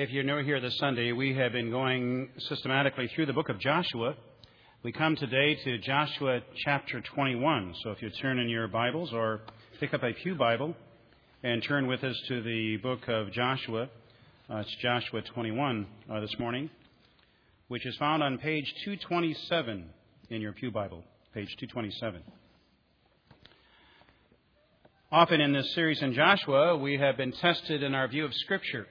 If you're new here this Sunday, we have been going systematically through the book of Joshua. We come today to Joshua chapter 21. So if you turn in your Bibles or pick up a Pew Bible and turn with us to the book of Joshua, uh, it's Joshua 21 uh, this morning, which is found on page 227 in your Pew Bible, page 227. Often in this series in Joshua, we have been tested in our view of Scripture.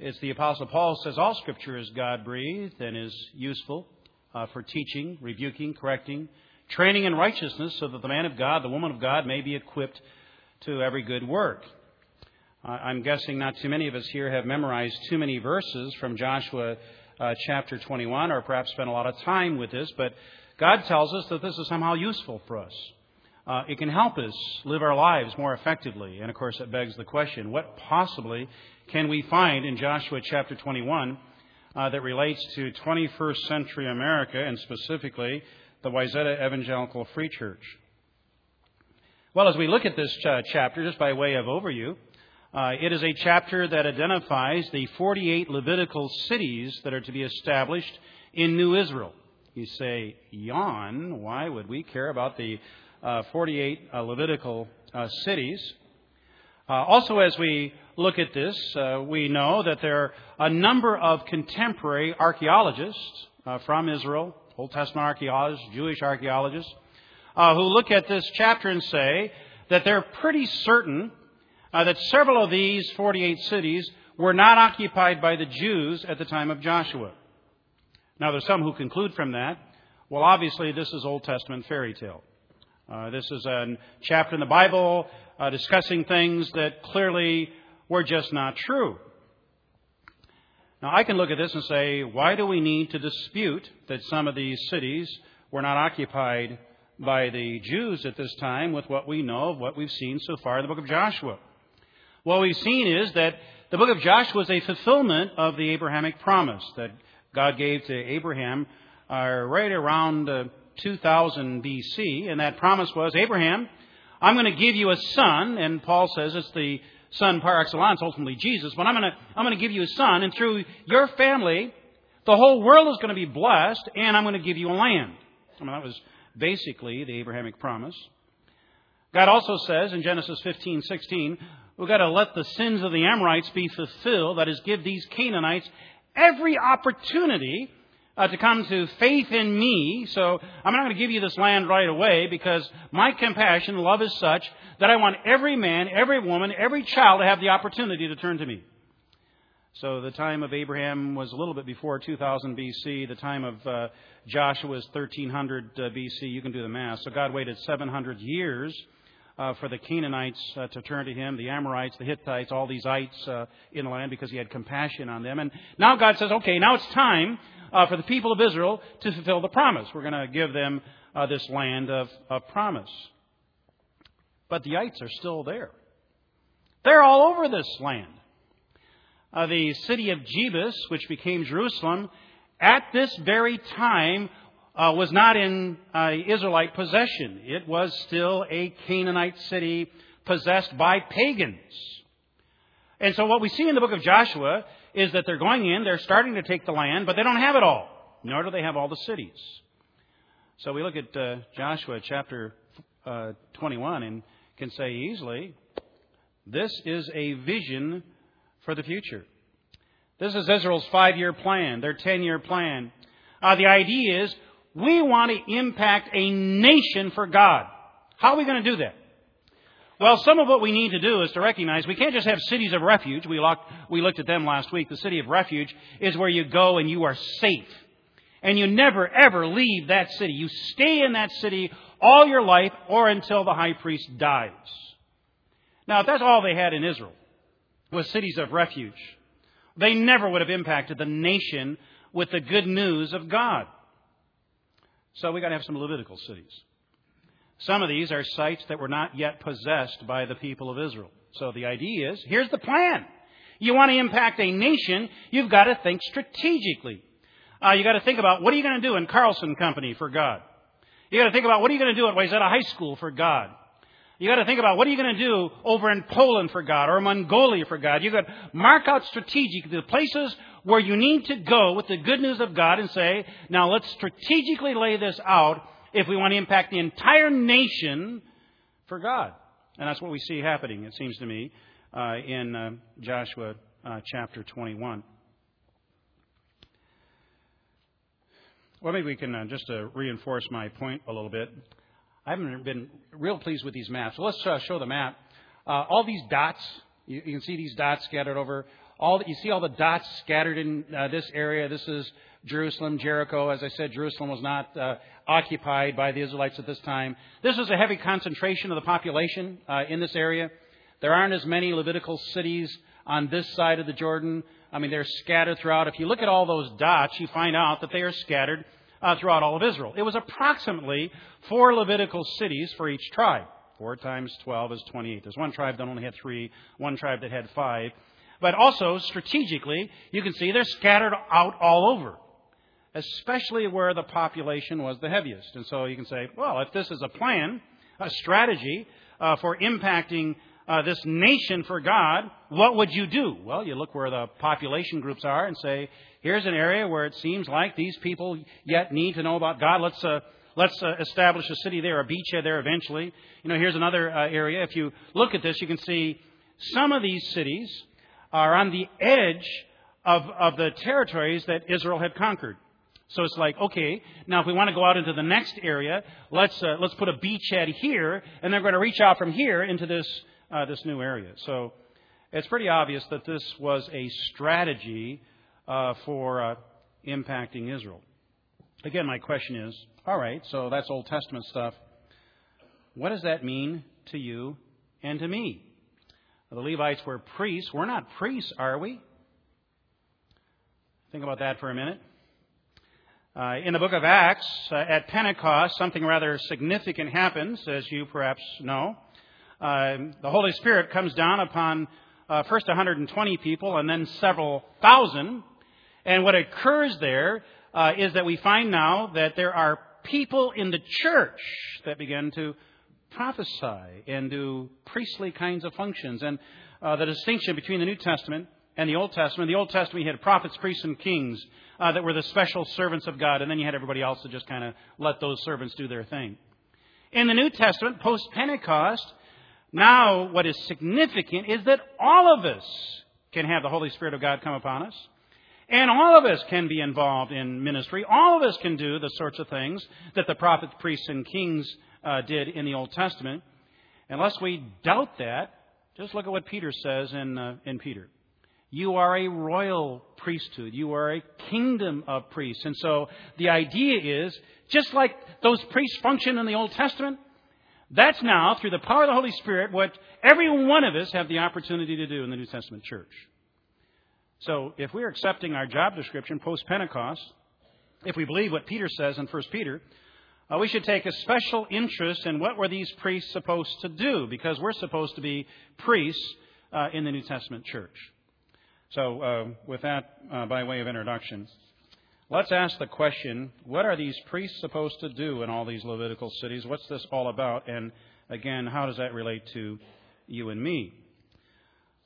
As the Apostle Paul says, all Scripture is God breathed and is useful uh, for teaching, rebuking, correcting, training in righteousness, so that the man of God, the woman of God, may be equipped to every good work. Uh, I'm guessing not too many of us here have memorized too many verses from Joshua uh, chapter 21, or perhaps spent a lot of time with this, but God tells us that this is somehow useful for us. Uh, it can help us live our lives more effectively. And of course, it begs the question what possibly can we find in Joshua chapter 21 uh, that relates to 21st century America and specifically the Wayzata Evangelical Free Church? Well, as we look at this ch- chapter, just by way of overview, uh, it is a chapter that identifies the 48 Levitical cities that are to be established in New Israel. You say, yawn, why would we care about the uh, 48 uh, Levitical uh, cities? Uh, also, as we look at this, uh, we know that there are a number of contemporary archaeologists uh, from Israel, Old Testament archaeologists, Jewish archaeologists, uh, who look at this chapter and say that they're pretty certain uh, that several of these 48 cities were not occupied by the Jews at the time of Joshua. Now, there's some who conclude from that, well, obviously, this is Old Testament fairy tale. Uh, this is a chapter in the Bible discussing things that clearly were just not true. Now, I can look at this and say, why do we need to dispute that some of these cities were not occupied by the Jews at this time with what we know of what we've seen so far in the book of Joshua? What we've seen is that the book of Joshua is a fulfillment of the Abrahamic promise that God gave to Abraham uh, right around uh, 2000 BC, and that promise was Abraham, I'm going to give you a son, and Paul says it's the son par excellence, ultimately Jesus, but I'm going to, I'm going to give you a son, and through your family, the whole world is going to be blessed, and I'm going to give you a land. I mean, that was basically the Abrahamic promise. God also says in Genesis 15, 16, we've got to let the sins of the Amorites be fulfilled, that is, give these Canaanites every opportunity uh, to come to faith in me. So I'm not going to give you this land right away because my compassion, love is such that I want every man, every woman, every child to have the opportunity to turn to me. So the time of Abraham was a little bit before 2000 BC. The time of uh, Joshua is 1300 uh, BC. You can do the math. So God waited 700 years uh, for the Canaanites uh, to turn to him, the Amorites, the Hittites, all these ites uh, in the land because he had compassion on them. And now God says, okay, now it's time uh, for the people of Israel to fulfill the promise. We're going to give them uh, this land of, of promise. But the ites are still there. They're all over this land. Uh, the city of Jebus, which became Jerusalem, at this very time uh, was not in uh, Israelite possession. It was still a Canaanite city possessed by pagans. And so what we see in the book of Joshua is that they're going in, they're starting to take the land, but they don't have it all, nor do they have all the cities. So we look at uh, Joshua chapter uh, 21 and can say easily, this is a vision for the future. This is Israel's five year plan, their 10 year plan. Uh, the idea is we want to impact a nation for God. How are we going to do that? Well, some of what we need to do is to recognize we can't just have cities of refuge. We, locked, we looked at them last week. The city of refuge is where you go and you are safe. And you never, ever leave that city. You stay in that city all your life or until the high priest dies. Now, if that's all they had in Israel, was cities of refuge, they never would have impacted the nation with the good news of God. So we got to have some Levitical cities. Some of these are sites that were not yet possessed by the people of Israel. So the idea is here's the plan. You want to impact a nation, you've got to think strategically. Uh, you got to think about what are you going to do in Carlson Company for God. You've got to think about what are you going to do at Wayzata High School for God. You've got to think about what are you going to do over in Poland for God or Mongolia for God. You've got to mark out strategically the places where you need to go with the good news of God and say, now let's strategically lay this out if we want to impact the entire nation for God. And that's what we see happening, it seems to me, uh, in uh, Joshua uh, chapter 21. Well, maybe we can uh, just uh, reinforce my point a little bit. I haven't been real pleased with these maps. Let's uh, show the map. All these dots, you, you, can see these dots scattered over. All you see all the dots scattered in this area. This is Jerusalem, Jericho. As I said, Jerusalem was not occupied by the Israelites at this time. This is a heavy concentration of the population uh, in this area. There aren't as many Levitical cities on this side of the Jordan. I mean, they're scattered throughout. If you look at all those dots, you find out that they are scattered uh, throughout all of Israel. It was approximately four Levitical cities for each tribe. Four times 12 is 28. There's one tribe that only had three, one tribe that had five. But also, strategically, you can see they're scattered out all over, especially where the population was the heaviest. And so you can say, well, if this is a plan, a strategy uh, for impacting uh, this nation for God, what would you do? Well, you look where the population groups are and say, here's an area where it seems like these people yet need to know about God. Let's uh, let's uh, establish a city there, a beachhead there eventually. You know, here's another uh, area. If you look at this, you can see some of these cities are on the edge of, of the territories that Israel had conquered. So it's like, okay, now if we want to go out into the next area, let's uh, let's put a beachhead here, and they're going to reach out from here into this uh, this new area. So it's pretty obvious that this was a strategy uh, for uh, impacting Israel. Again, my question is all right, so that's Old Testament stuff. What does that mean to you and to me? The Levites were priests. We're not priests, are we? Think about that for a minute. Uh, in the book of Acts, uh, at Pentecost, something rather significant happens, as you perhaps know. Uh, the Holy Spirit comes down upon uh, first 120 people and then several thousand. And what occurs there uh, is that we find now that there are people in the church that begin to prophesy and do priestly kinds of functions. And uh, the distinction between the New Testament and the Old Testament, In the Old Testament, you had prophets, priests, and kings uh, that were the special servants of God, and then you had everybody else to just kind of let those servants do their thing. In the New Testament, post Pentecost, now, what is significant is that all of us can have the Holy Spirit of God come upon us. And all of us can be involved in ministry. All of us can do the sorts of things that the prophets, priests, and kings uh, did in the Old Testament. Unless we doubt that, just look at what Peter says in, uh, in Peter. You are a royal priesthood. You are a kingdom of priests. And so the idea is, just like those priests function in the Old Testament, that's now, through the power of the Holy Spirit, what every one of us have the opportunity to do in the New Testament church. So, if we're accepting our job description post Pentecost, if we believe what Peter says in 1 Peter, uh, we should take a special interest in what were these priests supposed to do, because we're supposed to be priests uh, in the New Testament church. So, uh, with that uh, by way of introduction, Let's ask the question what are these priests supposed to do in all these Levitical cities? What's this all about? And again, how does that relate to you and me?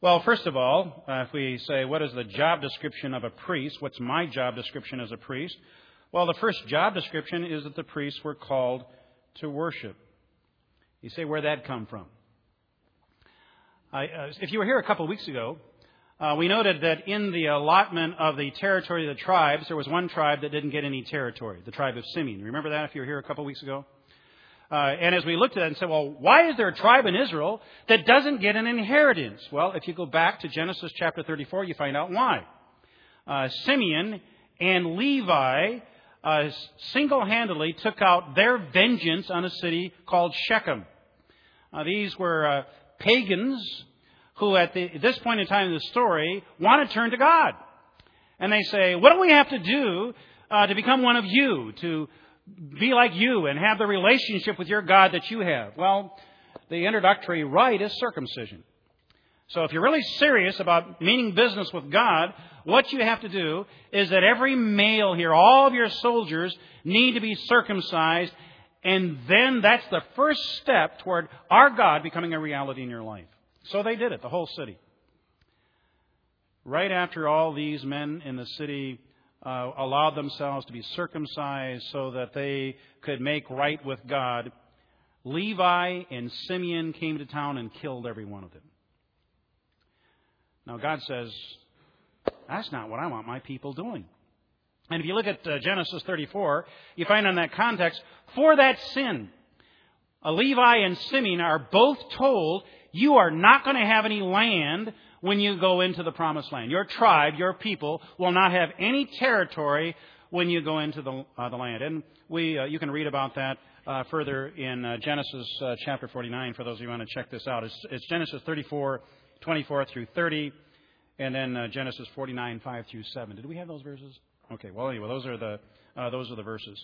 Well, first of all, uh, if we say, what is the job description of a priest? What's my job description as a priest? Well, the first job description is that the priests were called to worship. You say, where'd that come from? I, uh, if you were here a couple of weeks ago, uh, we noted that in the allotment of the territory of the tribes, there was one tribe that didn't get any territory, the tribe of Simeon. Remember that if you were here a couple weeks ago? Uh, and as we looked at it and said, well, why is there a tribe in Israel that doesn't get an inheritance? Well, if you go back to Genesis chapter 34, you find out why. Uh, Simeon and Levi uh, single handedly took out their vengeance on a city called Shechem. Uh, these were uh, pagans who at, the, this point in time in the story want to turn to God. And they say, what do we have to do uh, to become one of you, to be like you and have the relationship with your God that you have? Well, the introductory rite is circumcision. So if you're really serious about meaning business with God, what you have to do is that every male here, all of your soldiers, need to be circumcised and then that's the first step toward our God becoming a reality in your life. So they did it, the whole city. Right after all these men in the city uh, allowed themselves to be circumcised so that they could make right with God, Levi and Simeon came to town and killed every one of them. Now, God says, that's not what I want my people doing. And if you look at uh, Genesis 34, you find in that context, for that sin, uh, Levi and Simeon are both told, you are not going to have any land when you go into the promised land. Your tribe, your people, will not have any territory when you go into the, uh, the land. And we, uh, you can read about that uh, further in uh, Genesis uh, chapter 49 for those of you who want to check this out. It's, it's Genesis 34, 24 through 30, and then uh, Genesis 49, 5 through 7. Did we have those verses? Okay, well, anyway, those are the, those are the verses.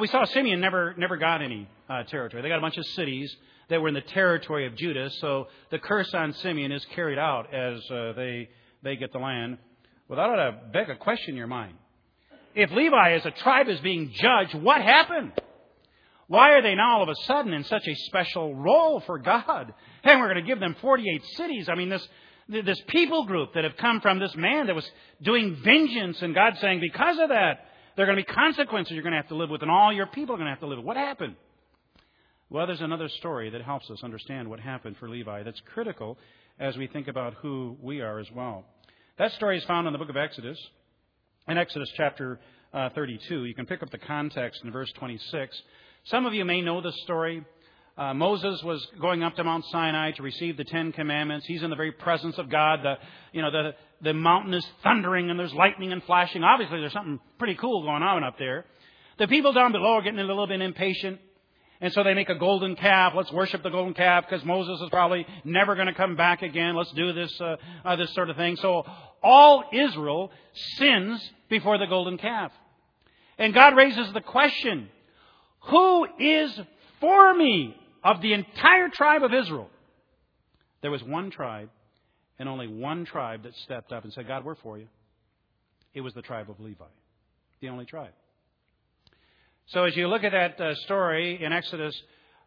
we saw Simeon never, never got any territory. They got a bunch of cities that were in the territory of Judah. So the curse on Simeon is carried out as uh, they they get the land. Well, that ought to beg a question in your mind. If Levi as a tribe is being judged, what happened? Why are they now all of a sudden in such a special role for God? And we're going to give them 48 cities. I mean, this, this people group that have come from this man that was doing vengeance, and God saying, because of that, there are going to be consequences you're going to have to live with, and all your people are going to have to live with. What happened? Well, there's another story that helps us understand what happened for Levi that's critical as we think about who we are as well. That story is found in the book of Exodus, in Exodus chapter uh, 32. You can pick up the context in verse 26. Some of you may know this story. Uh, Moses was going up to Mount Sinai to receive the Ten Commandments. He's in the very presence of God. The, you know, the, the mountain is thundering and there's lightning and flashing. Obviously, there's something pretty cool going on up there. The people down below are getting a little bit impatient. And so they make a golden calf. Let's worship the golden calf because Moses is probably never going to come back again. Let's do this, uh, uh, this sort of thing. So all Israel sins before the golden calf. And God raises the question, who is for me of the entire tribe of Israel? There was one tribe and only one tribe that stepped up and said, God, we're for you. It was the tribe of Levi, the only tribe. So as you look at that uh, story in Exodus,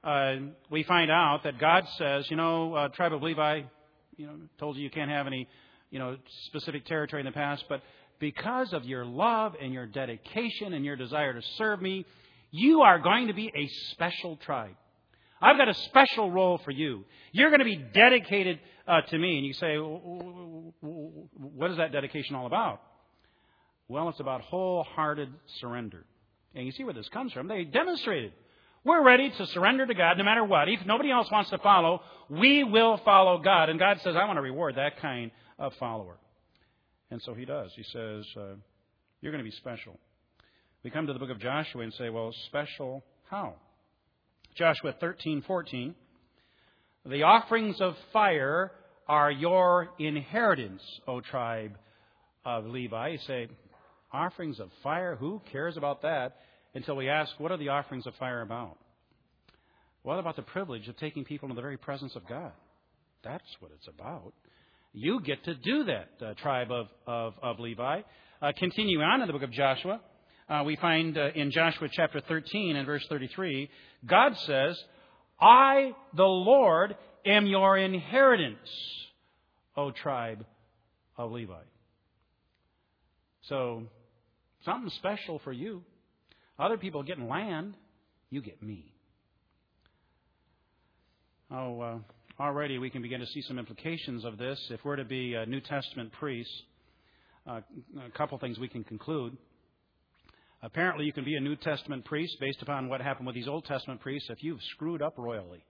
uh, we find out that God says, you know, uh, tribe of Levi, you know, told you you can't have any, you know, specific territory in the past, but because of your love and your dedication and your desire to serve me, you are going to be a special tribe. I've got a special role for you. You're going to be dedicated uh, to me. And you say, what is that dedication all about? Well, it's about wholehearted surrender. And you see where this comes from. They demonstrated. We're ready to surrender to God no matter what. If nobody else wants to follow, we will follow God. And God says, I want to reward that kind of follower. And so He does. He says, uh, You're going to be special. We come to the book of Joshua and say, Well, special how? Joshua 13, 14. The offerings of fire are your inheritance, O tribe of Levi. You say, Offerings of fire? Who cares about that? Until we ask, what are the offerings of fire about? What about the privilege of taking people into the very presence of God? That's what it's about. You get to do that, uh, tribe of, of, of Levi. Uh, continue on in the book of Joshua. Uh, we find uh, in Joshua chapter 13 and verse 33, God says, I, the Lord, am your inheritance, O tribe of Levi. So Something special for you. Other people getting land, you get me. Oh, uh, already we can begin to see some implications of this. If we're to be a New Testament priests, uh, a couple things we can conclude. Apparently, you can be a New Testament priest based upon what happened with these Old Testament priests if you've screwed up royally.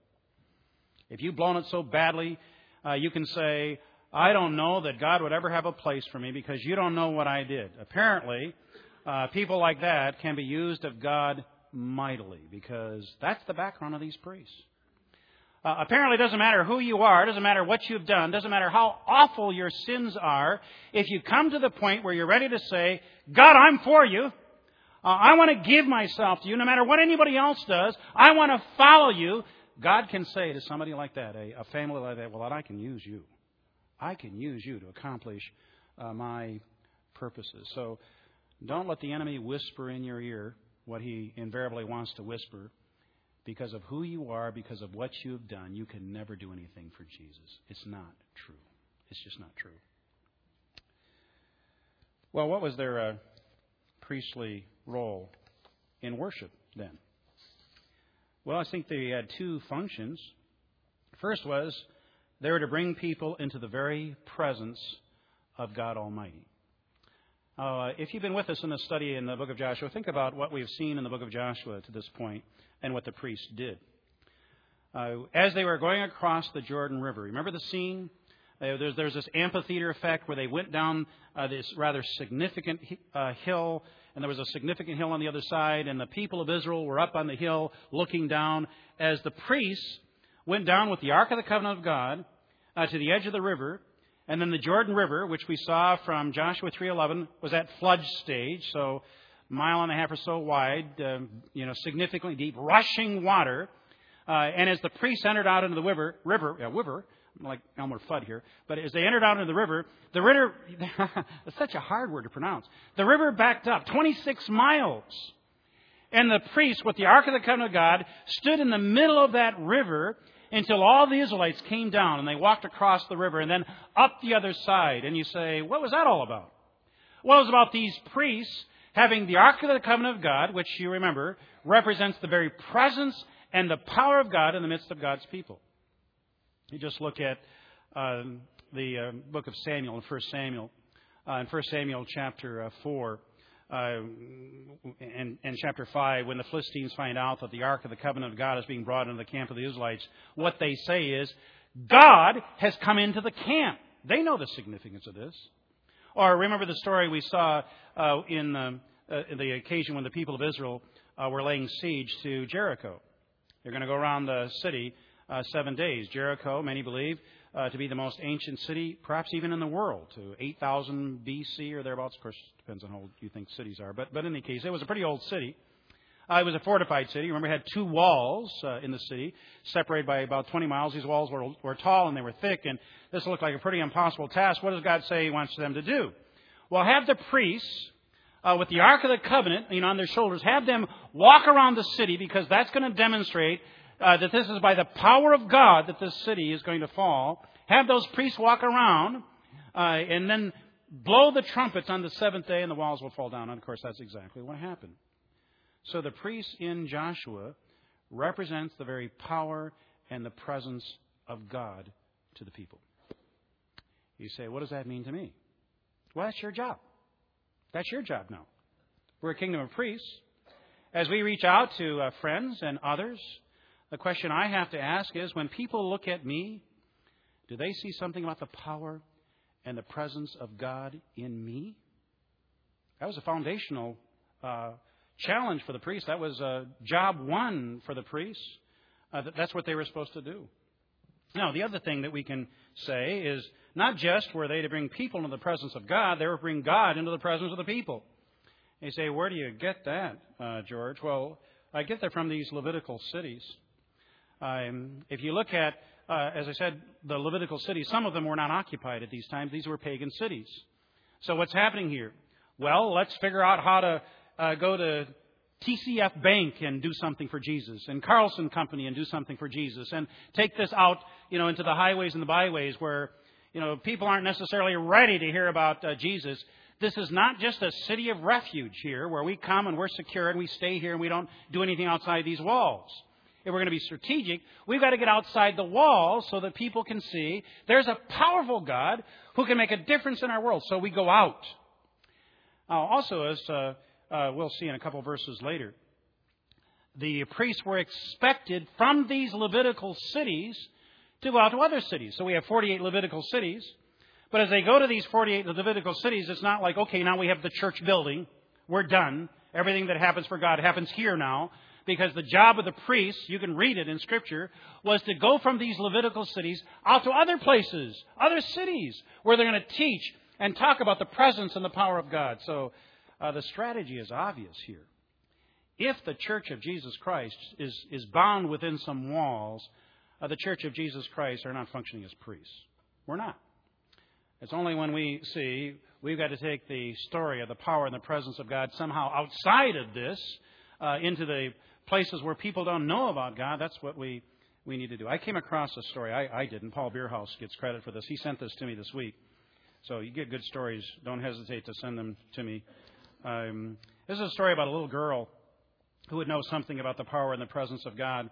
If you've blown it so badly, uh, you can say, I don't know that God would ever have a place for me because you don't know what I did. Apparently, uh, people like that can be used of God mightily because that's the background of these priests. Uh, apparently, it doesn't matter who you are, it doesn't matter what you've done, it doesn't matter how awful your sins are. If you come to the point where you're ready to say, God, I'm for you, uh, I want to give myself to you, no matter what anybody else does, I want to follow you, God can say to somebody like that, a, a family like that, well, I can use you. I can use you to accomplish uh, my purposes. So don't let the enemy whisper in your ear what he invariably wants to whisper. because of who you are, because of what you have done, you can never do anything for Jesus. It's not true. It's just not true. Well, what was their uh, priestly role in worship then? Well, I think they had two functions. First was they were to bring people into the very presence of God Almighty. Uh, if you've been with us in the study in the book of Joshua, think about what we've seen in the book of Joshua to this point and what the priests did. Uh, as they were going across the Jordan River, remember the scene? Uh, there's, there's, this amphitheater effect where they went down uh, this rather significant uh, hill, and there was a significant hill on the other side, and the people of Israel were up on the hill looking down as the priests went down with the Ark of the Covenant of God uh, to the edge of the river, and then the Jordan River, which we saw from Joshua 3:11, was at flood stage, so mile and a half or so wide, uh, you know, significantly deep, rushing water. Uh, and as the priests entered out into the river, river, river, like Elmer Fudd here, but as they entered out into the river, the river, such a hard word to pronounce. The river backed up 26 miles. And the priest, with the Ark of the Covenant of God, stood in the middle of that river until all the Israelites came down and they walked across the river and then up the other side. And you say, what was that all about? Well, it was about these priests having the Ark of the Covenant of God, which you remember represents the very presence and the power of God in the midst of God's people. You just look at uh, the uh, book of Samuel in 1 Samuel. Uh, in 1 Samuel chapter uh, 4, uh, in, in chapter 5, when the Philistines find out that the Ark of the Covenant of God is being brought into the camp of the Israelites, what they say is, God has come into the camp. They know the significance of this. Or remember the story we saw uh, in, uh, in, the occasion when the people of Israel uh, were laying siege to Jericho. They're going to go around the city uh, seven days. Jericho, many believe, uh, to be the most ancient city, perhaps even in the world, to 8,000 BC or thereabouts. Of course, it depends on how old you think cities are. But, but in any case, it was a pretty old city. Uh, it was a fortified city. Remember, it had two walls uh, in the city, separated by about 20 miles. These walls were, were tall and they were thick, and this looked like a pretty impossible task. What does God say He wants them to do? Well, have the priests uh, with the Ark of the Covenant, you know, on their shoulders, have them walk around the city because that's going to demonstrate uh, that this is by the power of God that this city is going to fall. Have those priests walk around, uh, and then blow the trumpets on the seventh day, and the walls will fall down. And of course, that's exactly what happened. So the priest in Joshua represents the very power and the presence of God to the people. You say, what does that mean to me? Well, that's your job. That's your job now. We're a kingdom of priests. As we reach out to uh, friends and others, the question I have to ask is when people look at me, do they see something about the power and the presence of God in me? That was a foundational uh, challenge for the priests. That was uh, job one for the priests. Uh, that's what they were supposed to do. Now, the other thing that we can say is not just were they to bring people into the presence of God, they were to bring God into the presence of the people. They say, where do you get that, uh, George? Well, I get that from these Levitical cities. Um, if you look at, uh, as I said, the Levitical cities, some of them were not occupied at these times. These were pagan cities. So what's happening here? Well, let's figure out how to uh, go to TCF Bank and do something for Jesus, and Carlson Company and do something for Jesus, and take this out, you know, into the highways and the byways where, you know, people aren't necessarily ready to hear about uh, Jesus. This is not just a city of refuge here where we come and we're secure and we stay here and we don't do anything outside these walls we're going to be strategic, we've got to get outside the walls so that people can see there's a powerful God who can make a difference in our world. So we go out. Also, as uh, uh, we'll see in a couple verses later, the priests were expected from these Levitical cities to go out to other cities. So we have 48 Levitical cities. But as they go to these 48 Levitical cities, it's not like, okay, now we have the church building. We're done. Everything that happens for God happens here now because the job of the priests, you can read it in Scripture, was to go from these Levitical cities out to other places, other cities, where they're going to teach and talk about the presence and the power of God. So uh, the strategy is obvious here. If the Church of Jesus Christ is, is bound within some walls, uh, the Church of Jesus Christ are not functioning as priests. We're not. It's only when we see we've got to take the story of the power and the presence of God somehow outside of this uh, into the places where people don't know about God, that's what we, we need to do. I came across a story. I, I didn't. Paul Bierhaus gets credit for this. He sent this to me this week. So you get good stories. Don't hesitate to send them to me. Um, this is a story about a little girl who would know something about the power and the presence of God.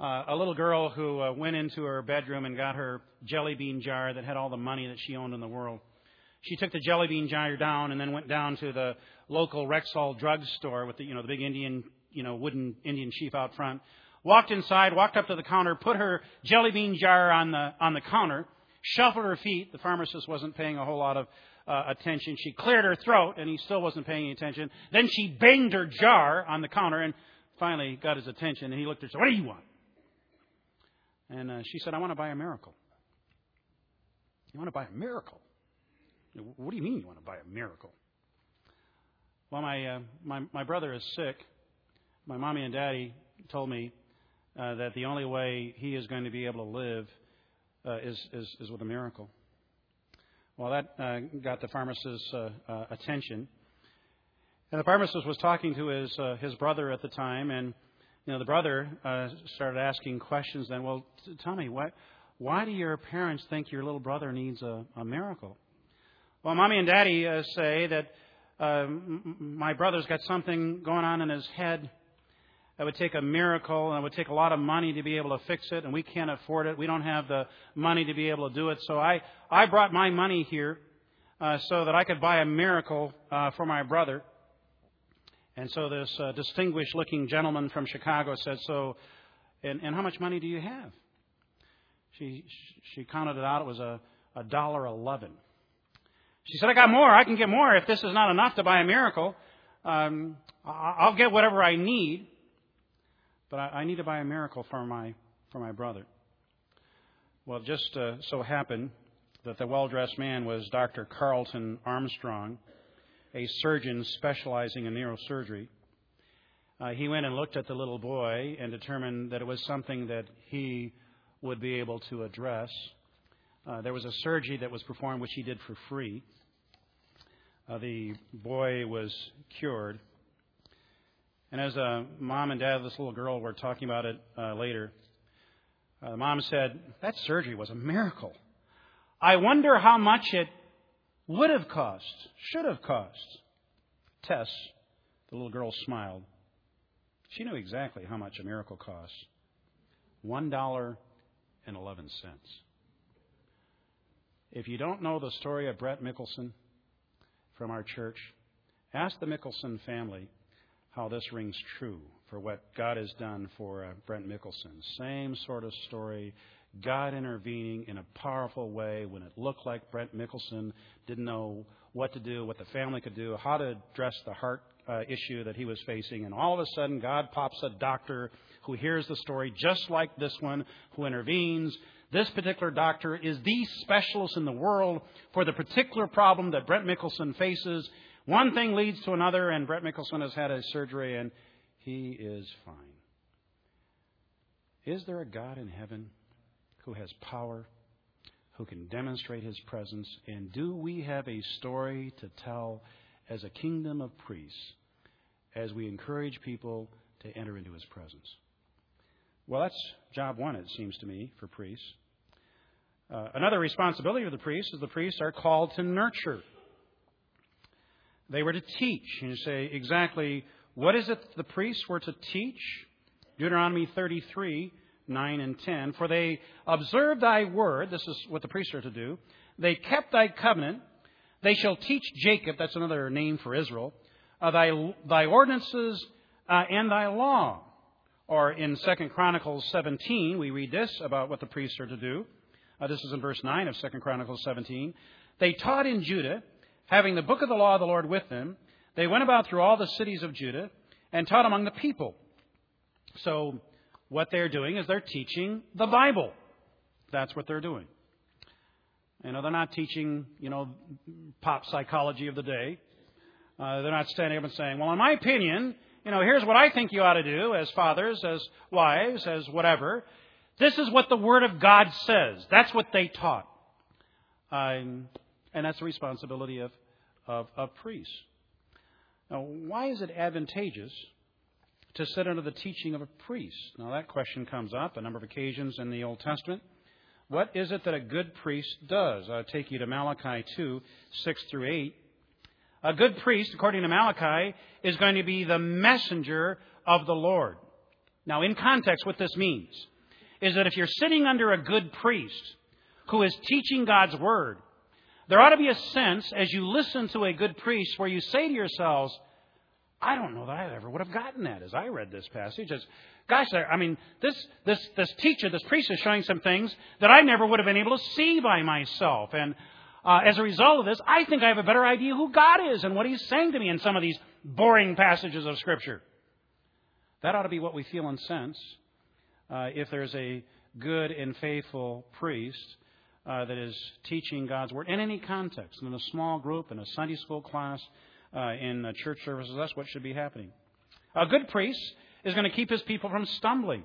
Uh, a little girl who uh, went into her bedroom and got her jelly bean jar that had all the money that she owned in the world. She took the jelly bean jar down and then went down to the local Rexall drug store with the you know the big Indian you know wooden Indian chief out front. Walked inside, walked up to the counter, put her jelly bean jar on the on the counter, shuffled her feet. The pharmacist wasn't paying a whole lot of uh, attention. She cleared her throat, and he still wasn't paying any attention. Then she banged her jar on the counter, and finally got his attention. And he looked at her and said, "What do you want?" And uh, she said, "I want to buy a miracle." You want to buy a miracle? What do you mean you want to buy a miracle? Well, my uh, my my brother is sick. My mommy and daddy told me uh, that the only way he is going to be able to live uh, is, is is with a miracle. Well, that uh, got the pharmacist's uh, uh, attention, and the pharmacist was talking to his uh, his brother at the time, and you know the brother uh, started asking questions. Then, well, t- tell me what. Why do your parents think your little brother needs a, a miracle? Well, mommy and daddy uh, say that uh, my brother's got something going on in his head that would take a miracle and it would take a lot of money to be able to fix it, and we can't afford it. We don't have the money to be able to do it. So I, I brought my money here uh, so that I could buy a miracle uh, for my brother. And so this uh, distinguished looking gentleman from Chicago said, So, and, and how much money do you have? She, she counted it out. It was a, a dollar eleven. She said, I got more. I can get more. If this is not enough to buy a miracle, um, I'll get whatever I need. But I, I need to buy a miracle for my, for my brother. Well, it just uh, so happened that the well dressed man was Dr. Carlton Armstrong, a surgeon specializing in neurosurgery. Uh, he went and looked at the little boy and determined that it was something that he would be able to address. Uh, there was a surgery that was performed, which he did for free. Uh, the boy was cured. And as a mom and dad of this little girl were talking about it uh, later, uh, mom said, That surgery was a miracle. I wonder how much it would have cost, should have cost. Tess, the little girl, smiled. She knew exactly how much a miracle costs. $1.11. If you don't know the story of Brett Mickelson from our church, ask the Mickelson family how this rings true for what God has done for uh, Brent Mickelson. Same sort of story. God intervening in a powerful way when it looked like Brent Mickelson didn't know what to do, what the family could do, how to address the heart uh, issue that he was facing. And all of a sudden, God pops a doctor who hears the story just like this one, who intervenes, this particular doctor is the specialist in the world for the particular problem that Brent Mickelson faces. One thing leads to another, and Brett Mickelson has had a surgery, and he is fine. Is there a God in heaven who has power, who can demonstrate his presence? And do we have a story to tell as a kingdom of priests as we encourage people to enter into his presence? Well, that's job one, it seems to me, for priests. Uh, another responsibility of the priests is the priests are called to nurture. They were to teach. And you say, exactly what is it the priests were to teach? Deuteronomy 33, 9 and 10. For they observed thy word. This is what the priests are to do. They kept thy covenant. They shall teach Jacob, that's another name for Israel, uh, thy, thy ordinances uh, and thy law. Or in 2 Chronicles 17, we read this about what the priests are to do. Uh, this is in verse 9 of 2 Chronicles 17. They taught in Judah, having the book of the law of the Lord with them. They went about through all the cities of Judah and taught among the people. So, what they're doing is they're teaching the Bible. That's what they're doing. You know, they're not teaching, you know, pop psychology of the day. Uh, they're not standing up and saying, well, in my opinion, you know, here's what I think you ought to do as fathers, as wives, as whatever. This is what the Word of God says. That's what they taught. Um, and that's the responsibility of, of, of priests. Now, why is it advantageous to sit under the teaching of a priest? Now, that question comes up a number of occasions in the Old Testament. What is it that a good priest does? I'll take you to Malachi 2 6 through 8. A good priest, according to Malachi, is going to be the messenger of the Lord. Now, in context, what this means is that if you're sitting under a good priest who is teaching God's Word, there ought to be a sense as you listen to a good priest where you say to yourselves, I don't know that I ever would have gotten that as I read this passage. As, gosh, I mean, this, this, this teacher, this priest is showing some things that I never would have been able to see by myself. And uh, as a result of this, I think I have a better idea who God is and what He's saying to me in some of these boring passages of Scripture. That ought to be what we feel and sense uh, if there's a good and faithful priest uh, that is teaching God's Word in any context, in a small group, in a Sunday school class, uh, in church services. That's what should be happening. A good priest is going to keep his people from stumbling.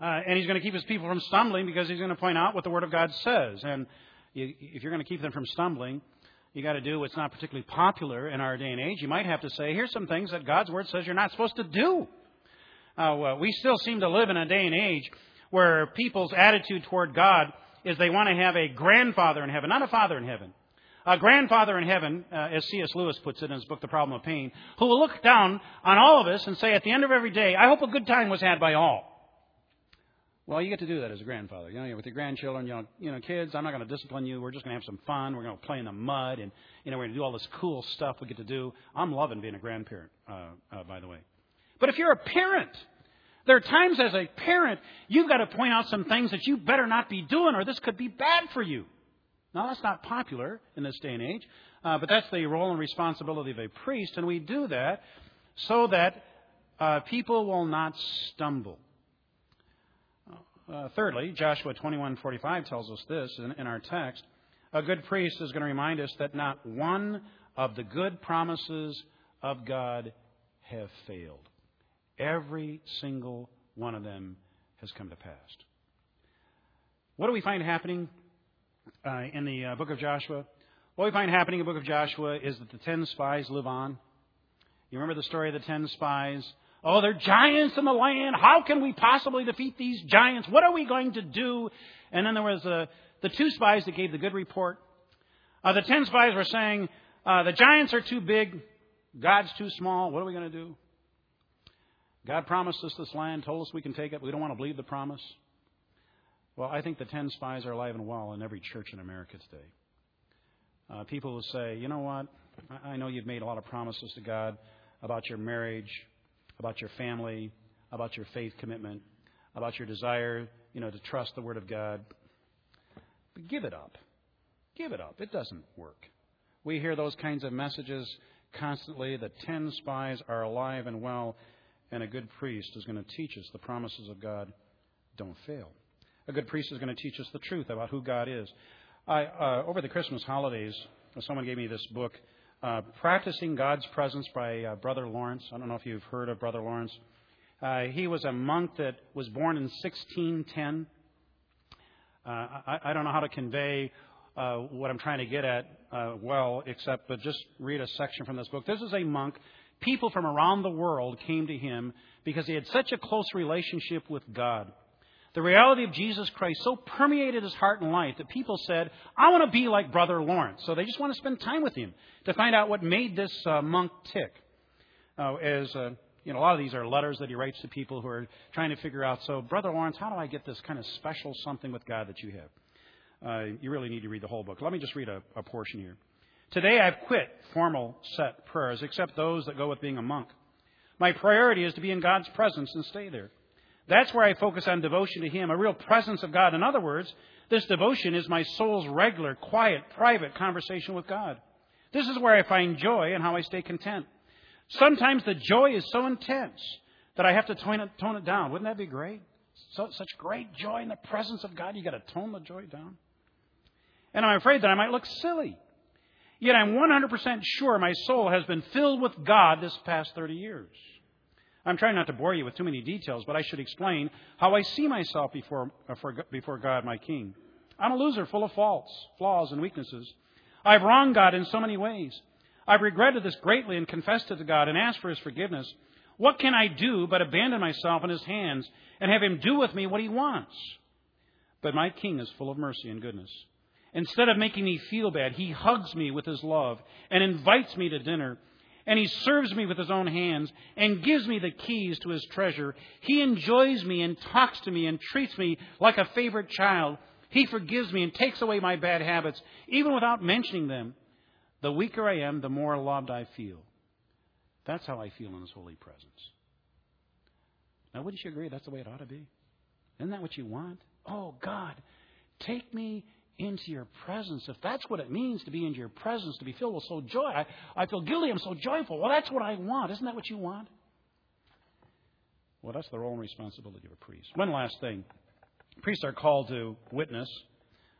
Uh, and he's going to keep his people from stumbling because he's going to point out what the Word of God says. And you, if you're going to keep them from stumbling, you got to do what's not particularly popular in our day and age. You might have to say, here's some things that God's Word says you're not supposed to do. Uh, well, we still seem to live in a day and age where people's attitude toward God is they want to have a grandfather in heaven, not a father in heaven. A grandfather in heaven, uh, as C.S. Lewis puts it in his book, The Problem of Pain, who will look down on all of us and say at the end of every day, I hope a good time was had by all. Well, you get to do that as a grandfather. You know, with your grandchildren, you know, you know, kids, I'm not going to discipline you. We're just going to have some fun. We're going to play in the mud, and you know, we're going to do all this cool stuff we get to do. I'm loving being a grandparent, uh, uh, by the way. But if you're a parent, there are times as a parent you've got to point out some things that you better not be doing, or this could be bad for you. Now, that's not popular in this day and age, uh, but that's the role and responsibility of a priest, and we do that so that uh, people will not stumble. Uh, thirdly, Joshua 21:45 tells us this in, in our text. A good priest is going to remind us that not one of the good promises of God have failed. Every single one of them has come to pass. What do we find happening uh, in the uh, book of Joshua? What we find happening in the book of Joshua is that the ten spies live on. You remember the story of the ten spies? Oh, they're giants in the land. How can we possibly defeat these giants? What are we going to do? And then there was uh, the two spies that gave the good report. Uh, the ten spies were saying, uh, the giants are too big. God's too small. What are we going to do? God promised us this land, told us we can take it. We don't want to believe the promise. Well, I think the ten spies are alive and well in every church in America today. Uh, people will say, you know what? I know you've made a lot of promises to God about your marriage, about your family, about your faith commitment, about your desire, you know, to trust the Word of God. But give it up. Give it up. It doesn't work. We hear those kinds of messages constantly. The ten spies are alive and well, and a good priest is going to teach us the promises of God don't fail. A good priest is going to teach us the truth about who God is. I, uh, over the Christmas holidays, someone gave me this book uh, Practicing God's Presence by uh, Brother Lawrence. I don't know if you've heard of Brother Lawrence. Uh, he was a monk that was born in 1610. Uh, I, I, don't know how to convey uh, what I'm trying to get at well, except but just read a section from this book. This is a monk. People from around the world came to him because he had such a close relationship with God. The reality of Jesus Christ so permeated his heart and life that people said, I want to be like Brother Lawrence. So they just want to spend time with him to find out what made this uh, monk tick. Uh, as uh, you know, a lot of these are letters that he writes to people who are trying to figure out. So, Brother Lawrence, how do I get this kind of special something with God that you have? Uh, you really need to read the whole book. Let me just read a, a portion here. Today, I've quit formal set prayers, except those that go with being a monk. My priority is to be in God's presence and stay there. That's where I focus on devotion to Him, a real presence of God. In other words, this devotion is my soul's regular, quiet, private conversation with God. This is where I find joy and how I stay content. Sometimes the joy is so intense that I have to tone it, tone it down. Wouldn't that be great? So, such great joy in the presence of God, you've got to tone the joy down. And I'm afraid that I might look silly. Yet I'm 100% sure my soul has been filled with God this past 30 years. I'm trying not to bore you with too many details, but I should explain how I see myself before, uh, before God, my King. I'm a loser full of faults, flaws, and weaknesses. I've wronged God in so many ways. I've regretted this greatly and confessed it to God and asked for His forgiveness. What can I do but abandon myself in his hands and have him do with me what he wants? But my king is full of mercy and goodness. Instead of making me feel bad, he hugs me with his love and invites me to dinner. And he serves me with his own hands and gives me the keys to his treasure. He enjoys me and talks to me and treats me like a favorite child. He forgives me and takes away my bad habits, even without mentioning them. The weaker I am, the more loved I feel. That's how I feel in His holy presence. Now, wouldn't you agree that's the way it ought to be? Isn't that what you want? Oh, God, take me into your presence. If that's what it means to be in your presence, to be filled with so joy, I, I feel guilty, I'm so joyful. Well, that's what I want. Isn't that what you want? Well, that's the role and responsibility of a priest. One last thing priests are called to witness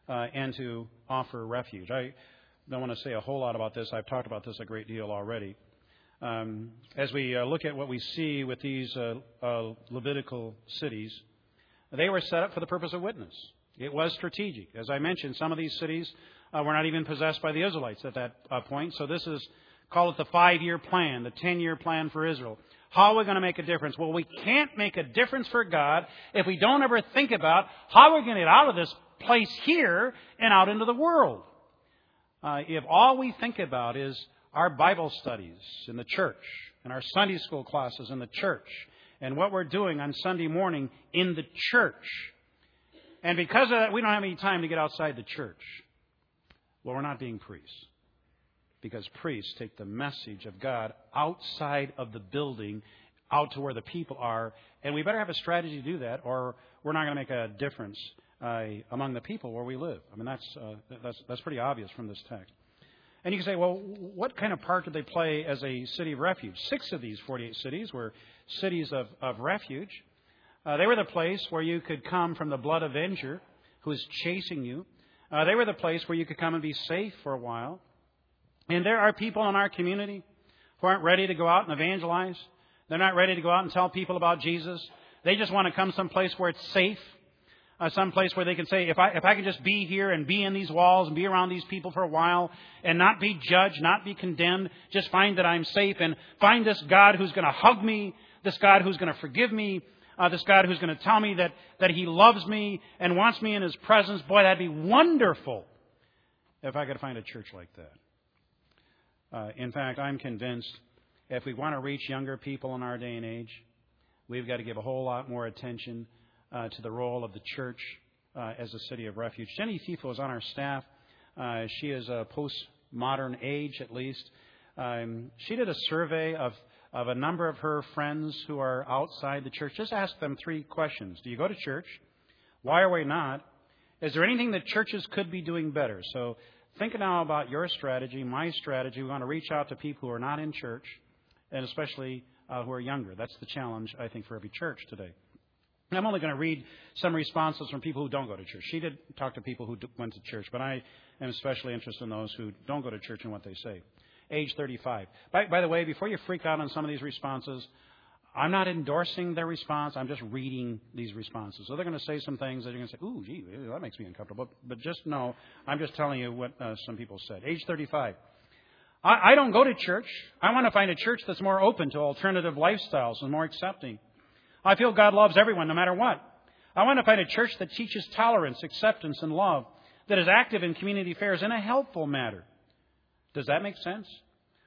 uh, and to offer refuge. I don't want to say a whole lot about this. I've talked about this a great deal already. Um, as we uh, look at what we see with these uh, uh, Levitical cities, they were set up for the purpose of witness. It was strategic. As I mentioned, some of these cities uh, were not even possessed by the Israelites at that uh, point. So this is, call it the five year plan, the ten year plan for Israel. How are we going to make a difference? Well, we can't make a difference for God if we don't ever think about how we're going to get out of this place here and out into the world. Uh, if all we think about is our Bible studies in the church and our Sunday school classes in the church and what we're doing on Sunday morning in the church. And because of that, we don't have any time to get outside the church. Well, we're not being priests. Because priests take the message of God outside of the building, out to where the people are. And we better have a strategy to do that, or we're not going to make a difference uh, among the people where we live. I mean, that's, uh, that's, that's pretty obvious from this text. And you can say, well, what kind of part did they play as a city of refuge? Six of these 48 cities were cities of, of refuge. Uh, they were the place where you could come from the blood avenger who is chasing you. Uh, they were the place where you could come and be safe for a while. And there are people in our community who aren't ready to go out and evangelize. They're not ready to go out and tell people about Jesus. They just want to come someplace where it's safe uh, some place where they can say, if I, if I can just be here and be in these walls and be around these people for a while and not be judged, not be condemned, just find that I'm safe and find this God who's going to hug me, this God who's going to forgive me, uh, this God who's going to tell me that, that He loves me and wants me in His presence. Boy, that'd be wonderful if I could find a church like that. Uh, in fact, I'm convinced if we want to reach younger people in our day and age, we've got to give a whole lot more attention uh, to the role of the church uh, as a city of refuge. Jenny Fifo is on our staff. Uh, she is a postmodern age, at least. Um, she did a survey of, of a number of her friends who are outside the church. Just ask them three questions Do you go to church? Why are we not? Is there anything that churches could be doing better? So think now about your strategy, my strategy. We want to reach out to people who are not in church, and especially uh, who are younger. That's the challenge, I think, for every church today. I'm only going to read some responses from people who don't go to church. She did talk to people who went to church, but I am especially interested in those who don't go to church and what they say. Age 35. By, by the way, before you freak out on some of these responses, I'm not endorsing their response. I'm just reading these responses. So they're going to say some things that you're going to say, ooh, gee, that makes me uncomfortable. But just know, I'm just telling you what uh, some people said. Age 35. I, I don't go to church. I want to find a church that's more open to alternative lifestyles and more accepting. I feel God loves everyone no matter what. I want to find a church that teaches tolerance, acceptance, and love, that is active in community affairs in a helpful manner. Does that make sense?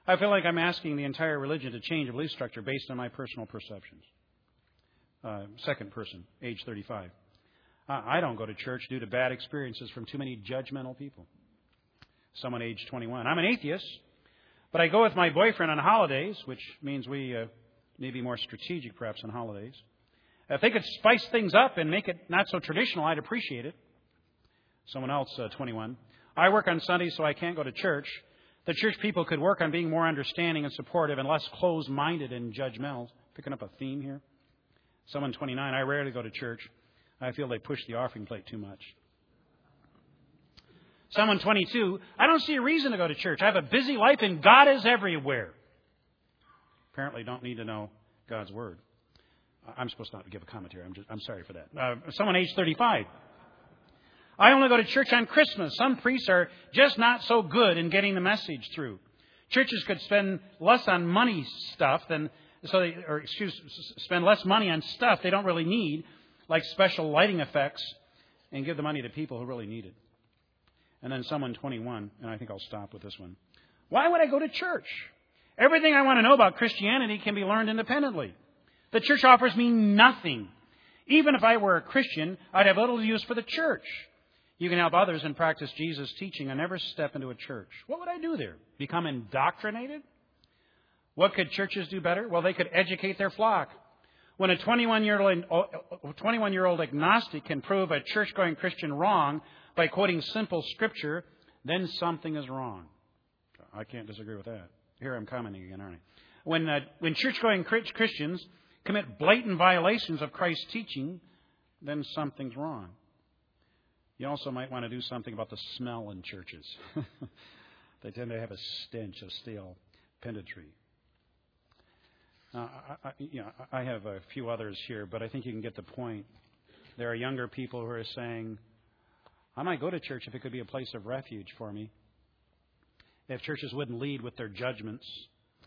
I feel like I'm asking the entire religion to change a belief structure based on my personal perceptions. Uh, second person, age 35. Uh, I don't go to church due to bad experiences from too many judgmental people. Someone age 21. I'm an atheist, but I go with my boyfriend on holidays, which means we uh, maybe more strategic perhaps on holidays. If they could spice things up and make it not so traditional, I'd appreciate it. Someone else, uh, 21. I work on Sundays, so I can't go to church. The church people could work on being more understanding and supportive and less closed minded and judgmental. Picking up a theme here. Someone 29. I rarely go to church. I feel they push the offering plate too much. Someone 22. I don't see a reason to go to church. I have a busy life and God is everywhere apparently don't need to know God's Word. I'm supposed not to give a commentary. I'm, just, I'm sorry for that. Uh, someone age 35. I only go to church on Christmas. Some priests are just not so good in getting the message through. Churches could spend less on money stuff than, so they, or excuse, spend less money on stuff they don't really need, like special lighting effects, and give the money to people who really need it. And then someone 21, and I think I'll stop with this one. Why would I go to church? Everything I want to know about Christianity can be learned independently. The church offers me nothing. Even if I were a Christian, I'd have little use for the church. You can help others and practice Jesus' teaching and never step into a church. What would I do there? Become indoctrinated? What could churches do better? Well, they could educate their flock. When a 21 year old agnostic can prove a church going Christian wrong by quoting simple scripture, then something is wrong. I can't disagree with that. Here I'm commenting again, aren't I? When, uh, when church going Christians commit blatant violations of Christ's teaching, then something's wrong. You also might want to do something about the smell in churches. they tend to have a stench of stale pendantry. Uh, I, you know, I have a few others here, but I think you can get the point. There are younger people who are saying, I might go to church if it could be a place of refuge for me. If churches wouldn't lead with their judgments,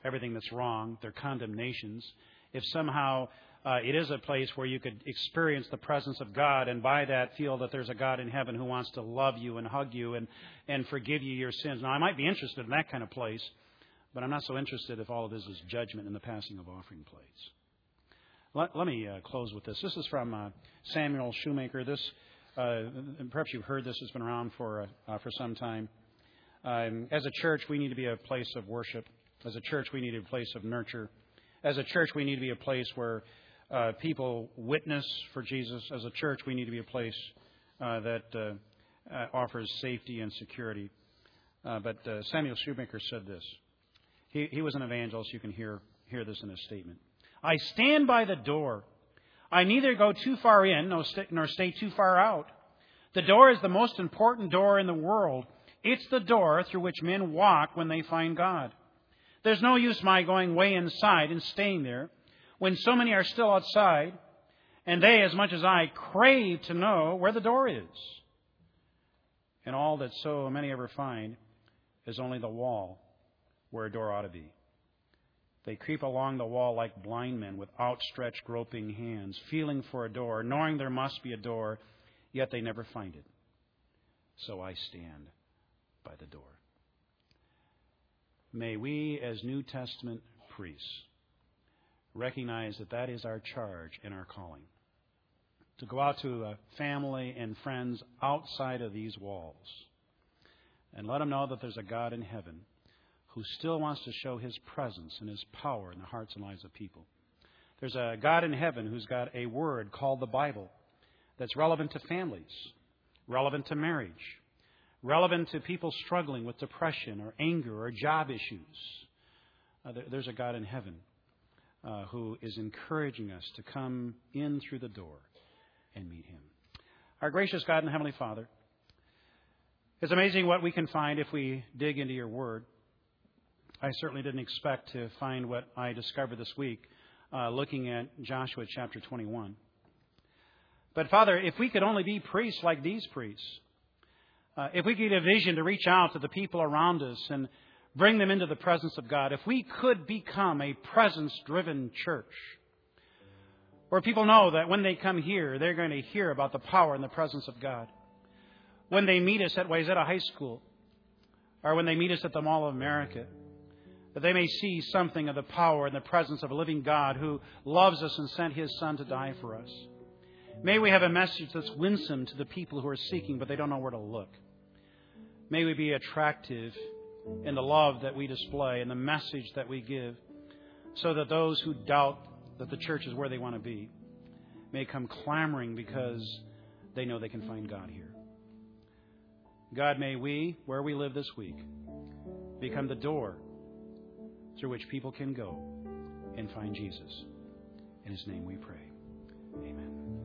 everything that's wrong, their condemnations, if somehow uh, it is a place where you could experience the presence of God and by that feel that there's a God in heaven who wants to love you and hug you and, and forgive you your sins. Now, I might be interested in that kind of place, but I'm not so interested if all of this is judgment and the passing of offering plates. Let, let me uh, close with this. This is from uh, Samuel Shoemaker. This, uh, perhaps you've heard this, has been around for, uh, for some time. Um, as a church, we need to be a place of worship. As a church, we need a place of nurture. As a church, we need to be a place where uh, people witness for Jesus. As a church, we need to be a place uh, that offers safety and security. but Samuel Shoemaker said this. He, he was an evangelist. You can hear, hear this in his statement. I stand by the door. I neither go too far in nor stay too far out. The door is the most important door in the world. It's the door through which men walk when they find God. There's no use my going way inside and staying there when so many are still outside, and they, as much as I, crave to know where the door is. And all that so many ever find is only the wall where a door ought to be. They creep along the wall like blind men with outstretched, groping hands, feeling for a door, knowing there must be a door, yet they never find it. So I stand by the door. May we, as New Testament priests, recognize that that is our charge and our calling. To go out to a family and friends outside of these walls and let them know that there's a God in heaven who still wants to show his presence and his power in the hearts and lives of people. There's a God in heaven who's got a word called the Bible that's relevant to families, relevant to marriage, relevant to people struggling with depression or anger or job issues. Uh, there, there's a God in heaven uh, who is encouraging us to come in through the door and meet him. Our gracious God and Heavenly Father, it's amazing what we can find if we dig into your word. I certainly didn't expect to find what I discovered this week uh, looking at Joshua chapter 21. But Father, if we could only be priests like these priests, uh, if we could get a vision to reach out to the people around us and bring them into the presence of God, if we could become a presence driven church, where people know that when they come here, they're going to hear about the power and the presence of God. When they meet us at Wayzata High School, or when they meet us at the Mall of America, that they may see something of the power and the presence of a living God who loves us and sent his Son to die for us. May we have a message that's winsome to the people who are seeking, but they don't know where to look. May we be attractive in the love that we display and the message that we give, so that those who doubt that the church is where they want to be may come clamoring because they know they can find God here. God, may we, where we live this week, become the door through which people can go and find Jesus. In his name we pray. Amen.